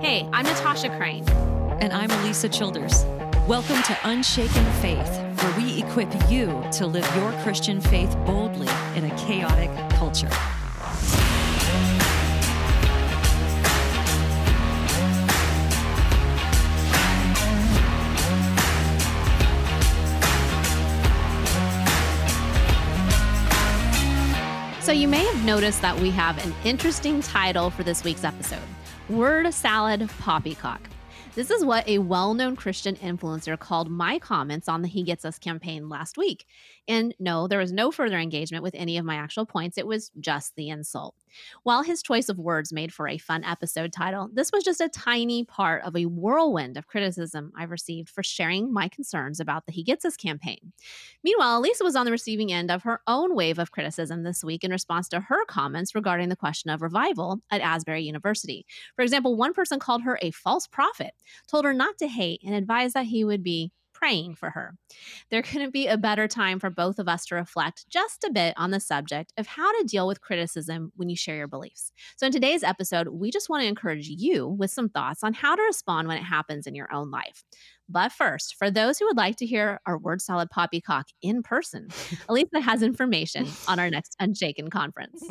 Hey, I'm Natasha Crain. And I'm Alisa Childers. Welcome to Unshaken Faith, where we equip you to live your Christian faith boldly in a chaotic culture. So, you may have noticed that we have an interesting title for this week's episode Word Salad Poppycock. This is what a well known Christian influencer called my comments on the He Gets Us campaign last week. And no, there was no further engagement with any of my actual points. It was just the insult. While his choice of words made for a fun episode title, this was just a tiny part of a whirlwind of criticism I've received for sharing my concerns about the He Gets Us campaign. Meanwhile, Alisa was on the receiving end of her own wave of criticism this week in response to her comments regarding the question of revival at Asbury University. For example, one person called her a false prophet, told her not to hate, and advised that he would be praying for her. There couldn't be a better time for both of us to reflect just a bit on the subject of how to deal with criticism when you share your beliefs. So, in today's episode, we just want to encourage you with some thoughts on how to respond when it happens in your own life. But first, for those who would like to hear our word salad poppycock in person, Alisa has information on our next Unshaken conference.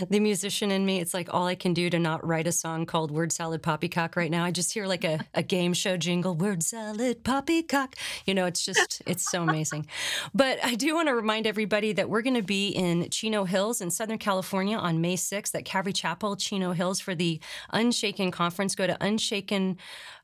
the musician in me, it's like all I can do to not write a song called Word Salad Poppycock right now. I just hear like a, a game show jingle, Word Salad Poppycock. You know, it's just, it's so amazing. But I do want to remind everybody that we're going to be in Chino Hills in Southern California on May 6th at Calvary Chapel, Chino Hills for the Unshaken Conference. Go to unshakenconference.com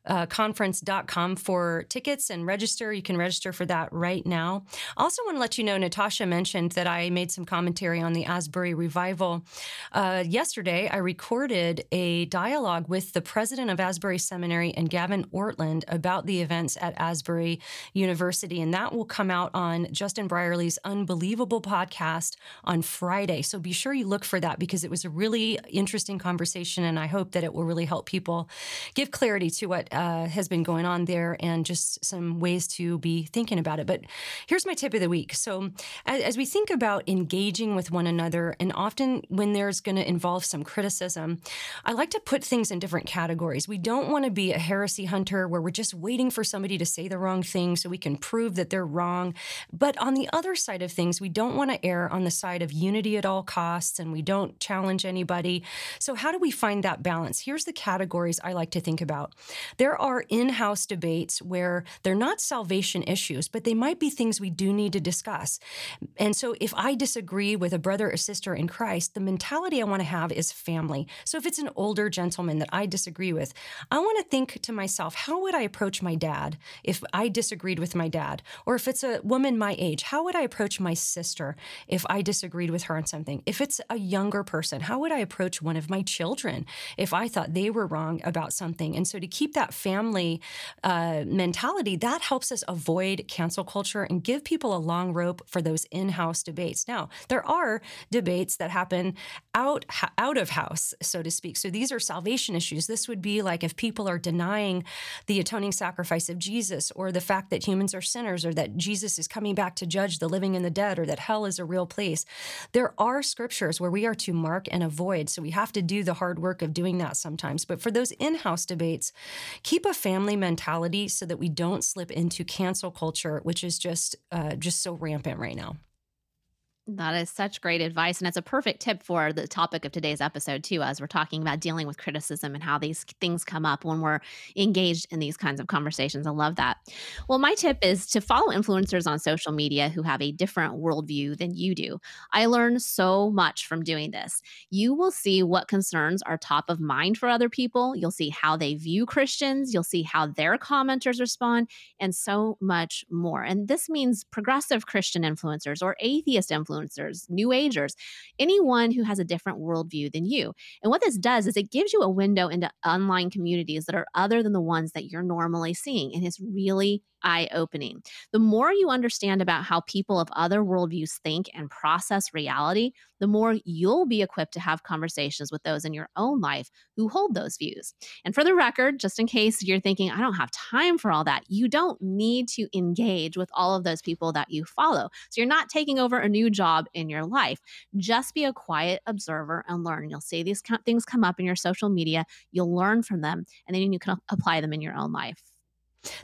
uh, conference.com for tickets and register. You can register for that right now. I Also, want to let you know Natasha mentioned that I made some commentary on the Asbury revival. Uh, yesterday, I recorded a dialogue with the president of Asbury Seminary and Gavin Ortlund about the events at Asbury University, and that will come out on Justin Brierley's Unbelievable podcast on Friday. So be sure you look for that because it was a really interesting conversation, and I hope that it will really help people give clarity to what uh, has been going on there and just some ways to be thinking about it. But here's my tip of the week. So, as, as we think about engaging with one another, and often when there's going to involve some criticism, I like to put things in different categories. We don't want to be a heresy hunter where we're just waiting for somebody to say the wrong thing so we can prove that they're wrong. But on the other side of things, we don't want to err on the side of unity at all costs and we don't challenge anybody. So, how do we find that balance? Here's the categories I like to think about. There are in house debates where they're not salvation issues, but they might be things we do need to discuss. And so if I disagree with a brother or sister in Christ, the mentality I want to have is family. So if it's an older gentleman that I disagree with, I want to think to myself, how would I approach my dad if I disagreed with my dad? Or if it's a woman my age, how would I approach my sister if I disagreed with her on something? If it's a younger person, how would I approach one of my children if I thought they were wrong about something? And so to keep that family uh, mentality, that helps us avoid cancel culture and give people a long rope for those in-house debates. Now, there are debates that happen out out of house, so to speak. So these are salvation issues. This would be like if people are denying the atoning sacrifice of Jesus, or the fact that humans are sinners, or that Jesus is coming back to judge the living and the dead, or that hell is a real place. There are scriptures where we are to mark and avoid. So we have to do the hard work of doing that sometimes. But for those in-house debates, keep a family mentality so that we don't slip into cancel culture, which is just uh, just so rampant right now. That is such great advice. And it's a perfect tip for the topic of today's episode, too, as we're talking about dealing with criticism and how these things come up when we're engaged in these kinds of conversations. I love that. Well, my tip is to follow influencers on social media who have a different worldview than you do. I learn so much from doing this. You will see what concerns are top of mind for other people. You'll see how they view Christians. You'll see how their commenters respond, and so much more. And this means progressive Christian influencers or atheist influencers influencers, new agers, anyone who has a different worldview than you. And what this does is it gives you a window into online communities that are other than the ones that you're normally seeing. And it's really eye opening. The more you understand about how people of other worldviews think and process reality, the more you'll be equipped to have conversations with those in your own life who hold those views. And for the record, just in case you're thinking, I don't have time for all that, you don't need to engage with all of those people that you follow. So you're not taking over a new job in your life. Just be a quiet observer and learn. You'll see these things come up in your social media, you'll learn from them, and then you can apply them in your own life.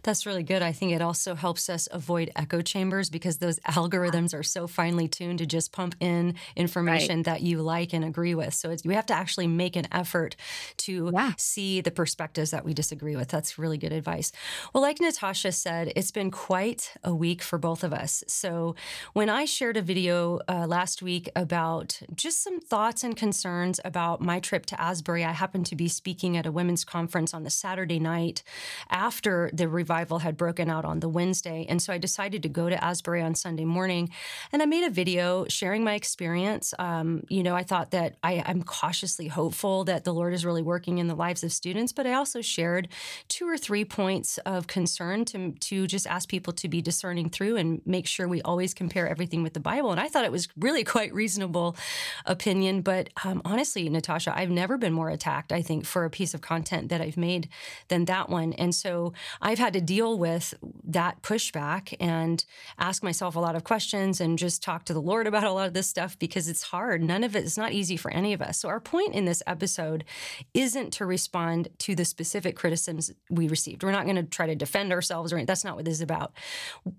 That's really good. I think it also helps us avoid echo chambers because those algorithms are so finely tuned to just pump in information right. that you like and agree with. So we have to actually make an effort to yeah. see the perspectives that we disagree with. That's really good advice. Well, like Natasha said, it's been quite a week for both of us. So when I shared a video uh, last week about just some thoughts and concerns about my trip to Asbury, I happened to be speaking at a women's conference on the Saturday night after the revival had broken out on the Wednesday. And so I decided to go to Asbury on Sunday morning and I made a video sharing my experience. Um, you know, I thought that I, I'm cautiously hopeful that the Lord is really working in the lives of students, but I also shared two or three points of concern to, to just ask people to be discerning through and make sure we always compare everything with the Bible. And I thought it was really quite reasonable opinion. But um, honestly, Natasha, I've never been more attacked, I think, for a piece of content that I've made than that one. And so I've I've had to deal with that pushback and ask myself a lot of questions and just talk to the Lord about a lot of this stuff because it's hard. None of it is not easy for any of us. So, our point in this episode isn't to respond to the specific criticisms we received. We're not going to try to defend ourselves or anything. That's not what this is about.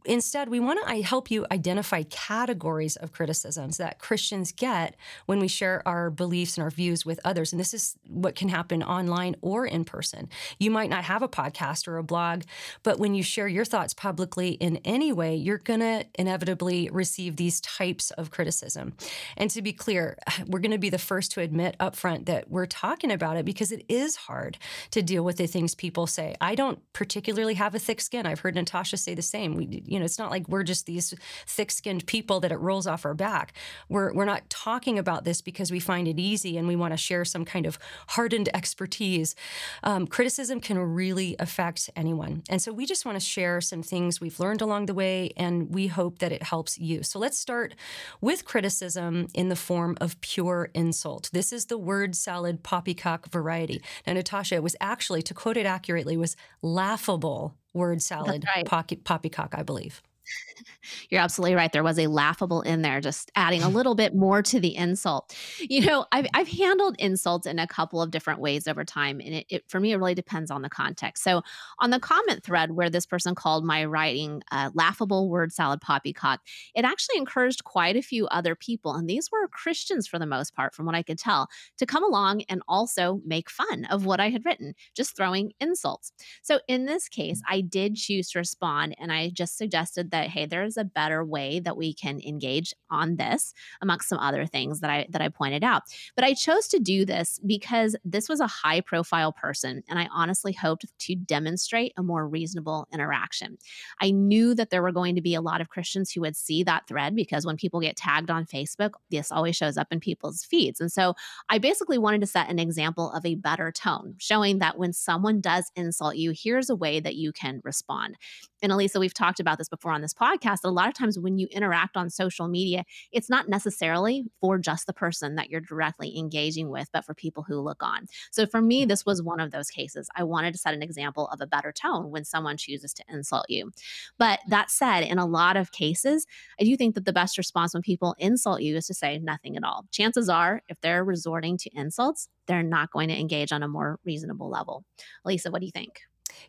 Instead, we want to help you identify categories of criticisms that Christians get when we share our beliefs and our views with others. And this is what can happen online or in person. You might not have a podcast or a blog but when you share your thoughts publicly in any way, you're going to inevitably receive these types of criticism. And to be clear, we're going to be the first to admit upfront that we're talking about it because it is hard to deal with the things people say. I don't particularly have a thick skin. I've heard Natasha say the same. We, you know, it's not like we're just these thick-skinned people that it rolls off our back. We're we're not talking about this because we find it easy and we want to share some kind of hardened expertise. Um, criticism can really affect anyone. Um, and so we just want to share some things we've learned along the way, and we hope that it helps you. So let's start with criticism in the form of pure insult. This is the word salad poppycock variety. Now, Natasha, it was actually, to quote it accurately, was laughable word salad right. poppycock, I believe. You're absolutely right. There was a laughable in there, just adding a little bit more to the insult. You know, I've, I've handled insults in a couple of different ways over time. And it, it for me, it really depends on the context. So, on the comment thread where this person called my writing uh, laughable word salad poppycock, it actually encouraged quite a few other people. And these were Christians for the most part, from what I could tell, to come along and also make fun of what I had written, just throwing insults. So, in this case, I did choose to respond and I just suggested that, hey, there's a better way that we can engage on this amongst some other things that I that I pointed out. But I chose to do this because this was a high profile person and I honestly hoped to demonstrate a more reasonable interaction. I knew that there were going to be a lot of Christians who would see that thread because when people get tagged on Facebook, this always shows up in people's feeds. And so I basically wanted to set an example of a better tone, showing that when someone does insult you, here's a way that you can respond. And Alisa, we've talked about this before on this podcast. A lot of times when you interact on social media, it's not necessarily for just the person that you're directly engaging with, but for people who look on. So for me, this was one of those cases. I wanted to set an example of a better tone when someone chooses to insult you. But that said, in a lot of cases, I do think that the best response when people insult you is to say nothing at all. Chances are, if they're resorting to insults, they're not going to engage on a more reasonable level. Alisa, what do you think?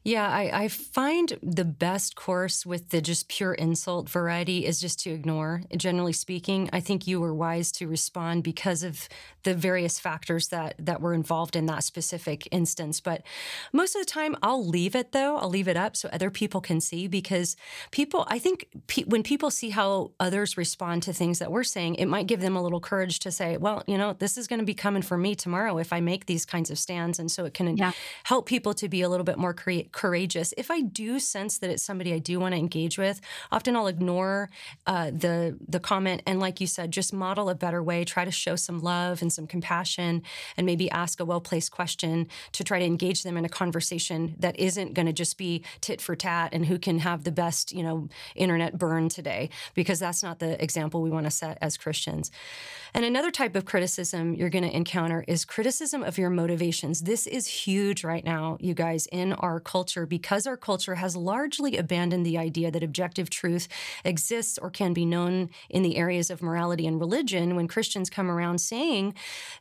Yeah, I, I, find the best course with the just pure insult variety is just to ignore. Generally speaking, I think you were wise to respond because of the various factors that that were involved in that specific instance. But most of the time, I'll leave it though. I'll leave it up so other people can see because people. I think pe- when people see how others respond to things that we're saying, it might give them a little courage to say, "Well, you know, this is going to be coming for me tomorrow if I make these kinds of stands," and so it can yeah. help people to be a little bit more creative courageous. If I do sense that it's somebody I do want to engage with, often I'll ignore uh, the the comment and, like you said, just model a better way. Try to show some love and and some compassion and maybe ask a well placed question to try to engage them in a conversation that isn't going to just be tit for tat and who can have the best, you know, internet burn today, because that's not the example we want to set as Christians. And another type of criticism you're going to encounter is criticism of your motivations. This is huge right now, you guys, in our culture because our culture has largely abandoned the idea that objective truth exists or can be known in the areas of morality and religion. When Christians come around saying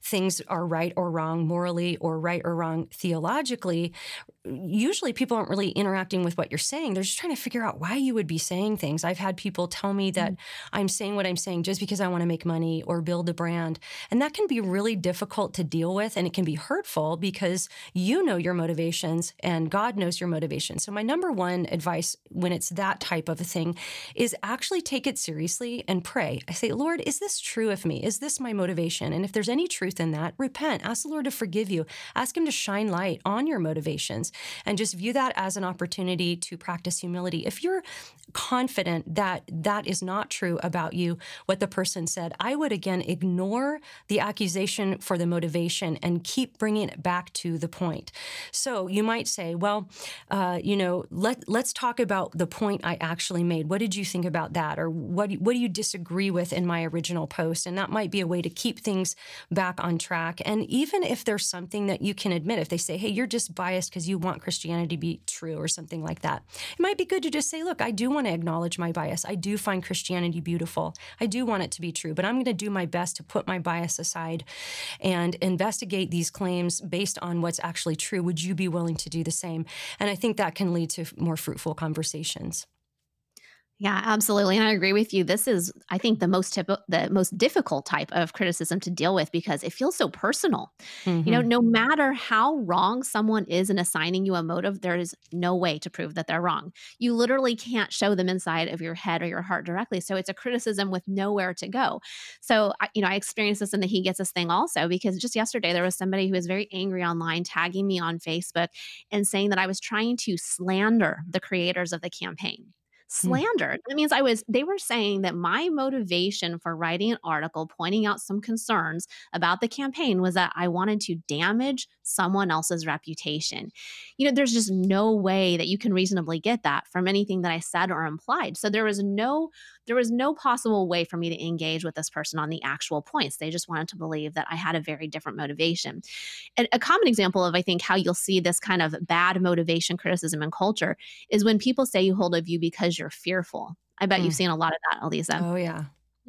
things are right or wrong morally or right or wrong theologically, usually people aren't really interacting with what you're saying. They're just trying to figure out why you would be saying things. I've had people tell me that mm-hmm. I'm saying what I'm saying just because I want to make money or build a brand. And that can be really difficult to deal with and it can be hurtful because you know your motivations and God knows your motivations. So, my number one advice when it's that type of a thing is actually take it seriously and pray. I say, Lord, is this true of me? Is this my motivation? And if there's any truth in that, repent. Ask the Lord to forgive you. Ask Him to shine light on your motivations and just view that as an opportunity to practice humility. If you're confident that that is not true about you, what the person said, I would again ignore the accusation for the motivation and keep bringing it back to the point. So you might say, well, uh, you know, let let's talk about the point I actually made. What did you think about that, or what what do you disagree with in my original post? And that might be a way to keep things back on track. And even if there's something that you can admit, if they say, hey, you're just biased because you want Christianity to be true or something like that. It might be good to just say, look, I do want to acknowledge my bias. I do find Christianity beautiful. I do want it to be true, but I'm going to do my best to put my bias aside and investigate these claims based on what's actually true. Would you be willing to do the same? And I think that can lead to more fruitful conversations. Yeah, absolutely. And I agree with you. This is, I think, the most typical, the most difficult type of criticism to deal with because it feels so personal. Mm-hmm. You know, mm-hmm. no matter how wrong someone is in assigning you a motive, there is no way to prove that they're wrong. You literally can't show them inside of your head or your heart directly. So it's a criticism with nowhere to go. So, I, you know, I experienced this in the He Gets Us thing also because just yesterday there was somebody who was very angry online, tagging me on Facebook and saying that I was trying to slander the creators of the campaign. Mm. slander. That means I was, they were saying that my motivation for writing an article pointing out some concerns about the campaign was that I wanted to damage someone else's reputation. You know, there's just no way that you can reasonably get that from anything that I said or implied. So there was no, there was no possible way for me to engage with this person on the actual points. They just wanted to believe that I had a very different motivation. And a common example of, I think, how you'll see this kind of bad motivation criticism in culture is when people say you hold a view because you're fearful. I bet mm. you've seen a lot of that, Alisa. Oh, yeah.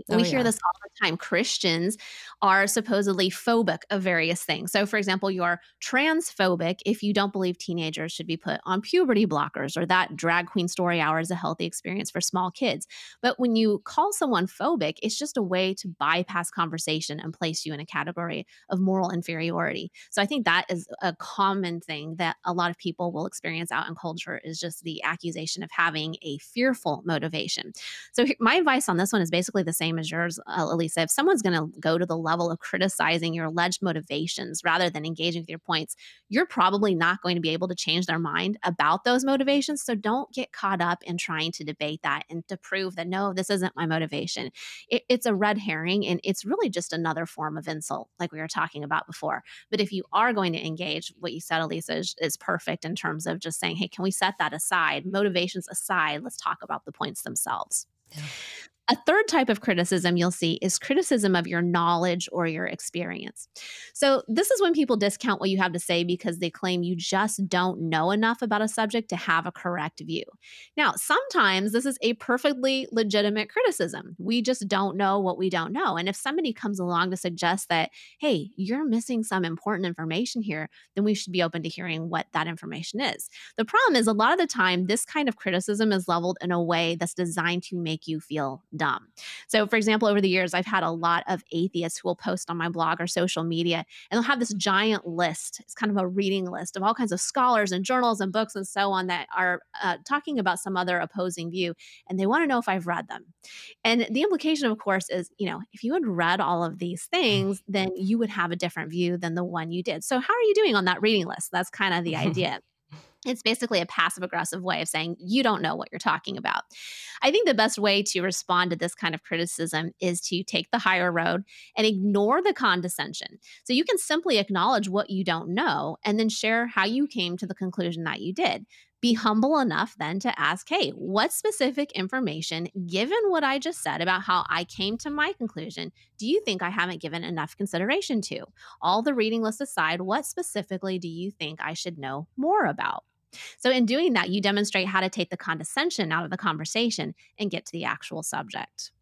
Oh, we hear this all the time. Christians are supposedly phobic of various things. So, for example, you're transphobic if you don't believe teenagers should be put on puberty blockers or that drag queen story hour is a healthy experience for small kids. But when you call someone phobic, it's just a way to bypass conversation and place you in a category of moral inferiority. So, I think that is a common thing that a lot of people will experience out in culture is just the accusation of having a fearful motivation. So, my advice on this one is basically the same as yours, uh, Alisa. If someone's going to go to the level of criticizing your alleged motivations rather than engaging with your points, you're probably not going to be able to change their mind about those motivations. So don't get caught up in trying to debate that and to prove that no, this isn't my motivation. It, it's a red herring and it's really just another form of insult, like we were talking about before. But if you are going to engage, what you said, Alisa, is, is perfect in terms of just saying, hey, can we set that aside? Motivations aside, let's talk about the points themselves. Yeah. A third type of criticism you'll see is criticism of your knowledge or your experience. So, this is when people discount what you have to say because they claim you just don't know enough about a subject to have a correct view. Now, sometimes this is a perfectly legitimate criticism. We just don't know what we don't know. And if somebody comes along to suggest that, hey, you're missing some important information here, then we should be open to hearing what that information is. The problem is, a lot of the time, this kind of criticism is leveled in a way that's designed to make you feel dumb. So, for example, over the years, I've had a lot of atheists who will post on my blog or social media, and they'll have this giant list. It's kind of a reading list of all kinds of scholars and journals and books and so on that are uh, talking about some other opposing view, and they want to know if I've read them. And the implication, of course, is you know, if you had read all of these things, then you would have a different view than the one you did. So, how are you doing on that reading list? That's kind of the idea. It's basically a passive aggressive way of saying, you don't know what you're talking about. I think the best way to respond to this kind of criticism is to take the higher road and ignore the condescension. So you can simply acknowledge what you don't know and then share how you came to the conclusion that you did. Be humble enough then to ask, hey, what specific information, given what I just said about how I came to my conclusion, do you think I haven't given enough consideration to? All the reading list aside, what specifically do you think I should know more about? So, in doing that, you demonstrate how to take the condescension out of the conversation and get to the actual subject.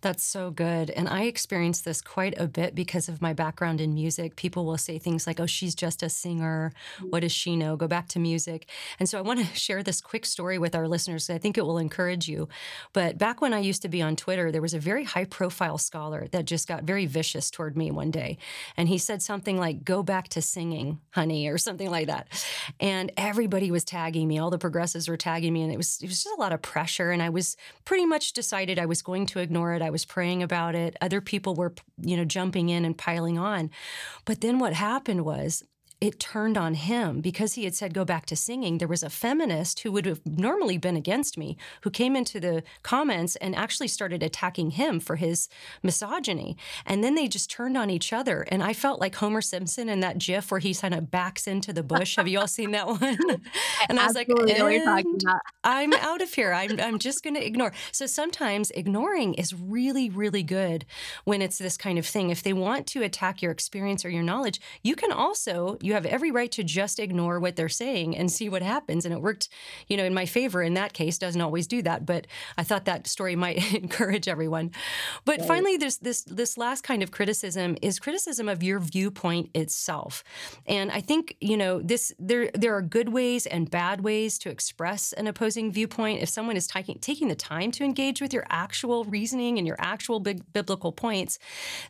That's so good. And I experience this quite a bit because of my background in music. People will say things like, oh, she's just a singer. Mm. What does she know? Go back to music. And so I want to share this quick story with our listeners. I think it will encourage you. But back when I used to be on Twitter, there was a very high profile scholar that just got very vicious toward me one day. And he said something like, go back to singing, honey, or something like that. And everybody was tagging me. All the progressives were tagging me. And it was, it was just a lot of pressure. And I was pretty much decided I was going to ignore it. I was praying about it. Other people were, you know, jumping in and piling on. But then what happened was it turned on him because he had said go back to singing. There was a feminist who would have normally been against me who came into the comments and actually started attacking him for his misogyny. And then they just turned on each other. And I felt like Homer Simpson in that GIF where he kind of backs into the bush. have you all seen that one? and I was like, I'm out of here. I'm, I'm just going to ignore. So sometimes ignoring is really, really good when it's this kind of thing. If they want to attack your experience or your knowledge, you can also, you have every right to just ignore what they're saying and see what happens. And it worked, you know, in my favor in that case. Doesn't always do that, but I thought that story might encourage everyone. But right. finally, there's this this last kind of criticism is criticism of your viewpoint itself. And I think you know this there there are good ways and bad ways to express an opposing viewpoint. If someone is taking taking the time to engage with your actual reasoning and your actual big biblical points,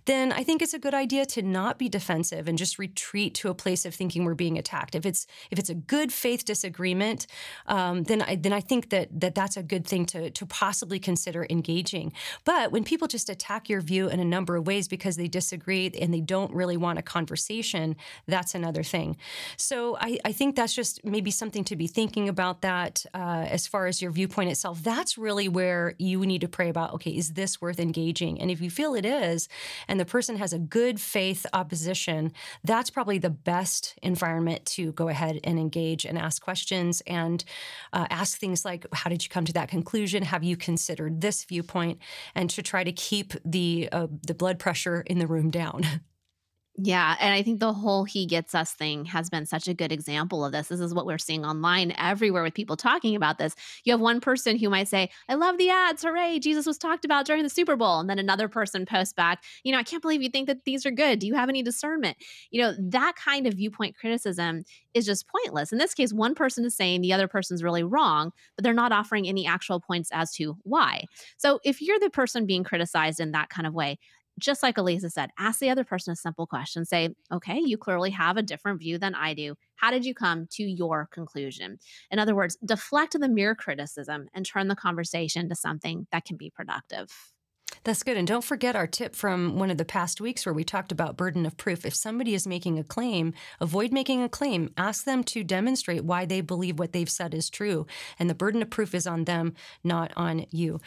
then I think it's a good idea to not be defensive and just retreat to a place of of thinking we're being attacked. If it's if it's a good faith disagreement, um, then I then I think that that that's a good thing to to possibly consider engaging. But when people just attack your view in a number of ways because they disagree and they don't really want a conversation, that's another thing. So I, I think that's just maybe something to be thinking about that uh, as far as your viewpoint itself. That's really where you need to pray about. Okay, is this worth engaging? And if you feel it is, and the person has a good faith opposition, that's probably the best environment to go ahead and engage and ask questions and uh, ask things like, How did you come to that conclusion? Have you considered this viewpoint? And to try to keep the, uh, the blood pressure in the room down. Yeah. And I think the whole he gets us thing has been such a good example of this. This is what we're seeing online everywhere with people talking about this. You have one person who might say, I love the ads. Hooray. Jesus was talked about during the Super Bowl. And then another person posts back, you know, I can't believe you think that these are good. Do you have any discernment? You know, that kind of viewpoint criticism is just pointless. In this case, one person is saying the other person's really wrong, but they're not offering any actual points as to why. So if you're the person being criticized in that kind of way, just like Alisa said, ask the other person a simple question. Say, okay, you clearly have a different view than I do. How did you come to your conclusion? In other words, deflect the mere criticism and turn the conversation to something that can be productive. That's good. And don't forget our tip from one of the past weeks where we talked about burden of proof. If somebody is making a claim, avoid making a claim. Ask them to demonstrate why they believe what they've said is true. And the burden of proof is on them, not on you.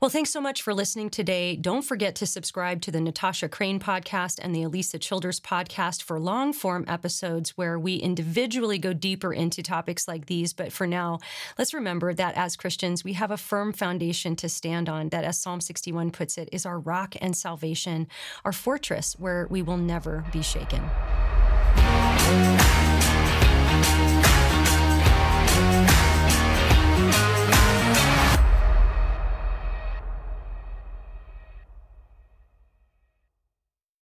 Well, thanks so much for listening today. Don't forget to subscribe to the Natasha Crain podcast and the Alisa Childers podcast for long form episodes where we individually go deeper into topics like these. But for now, let's remember that as Christians, we have a firm foundation to stand on that, as Psalm 61 puts it, is our rock and salvation, our fortress where we will never be shaken.